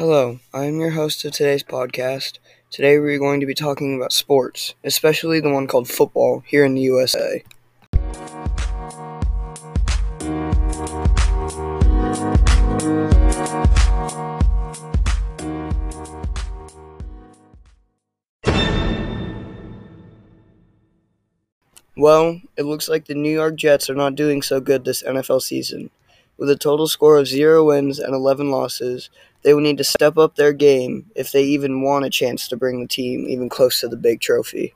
Hello, I am your host of today's podcast. Today we're going to be talking about sports, especially the one called football here in the USA. Well, it looks like the New York Jets are not doing so good this NFL season. With a total score of 0 wins and 11 losses, they will need to step up their game if they even want a chance to bring the team even close to the big trophy.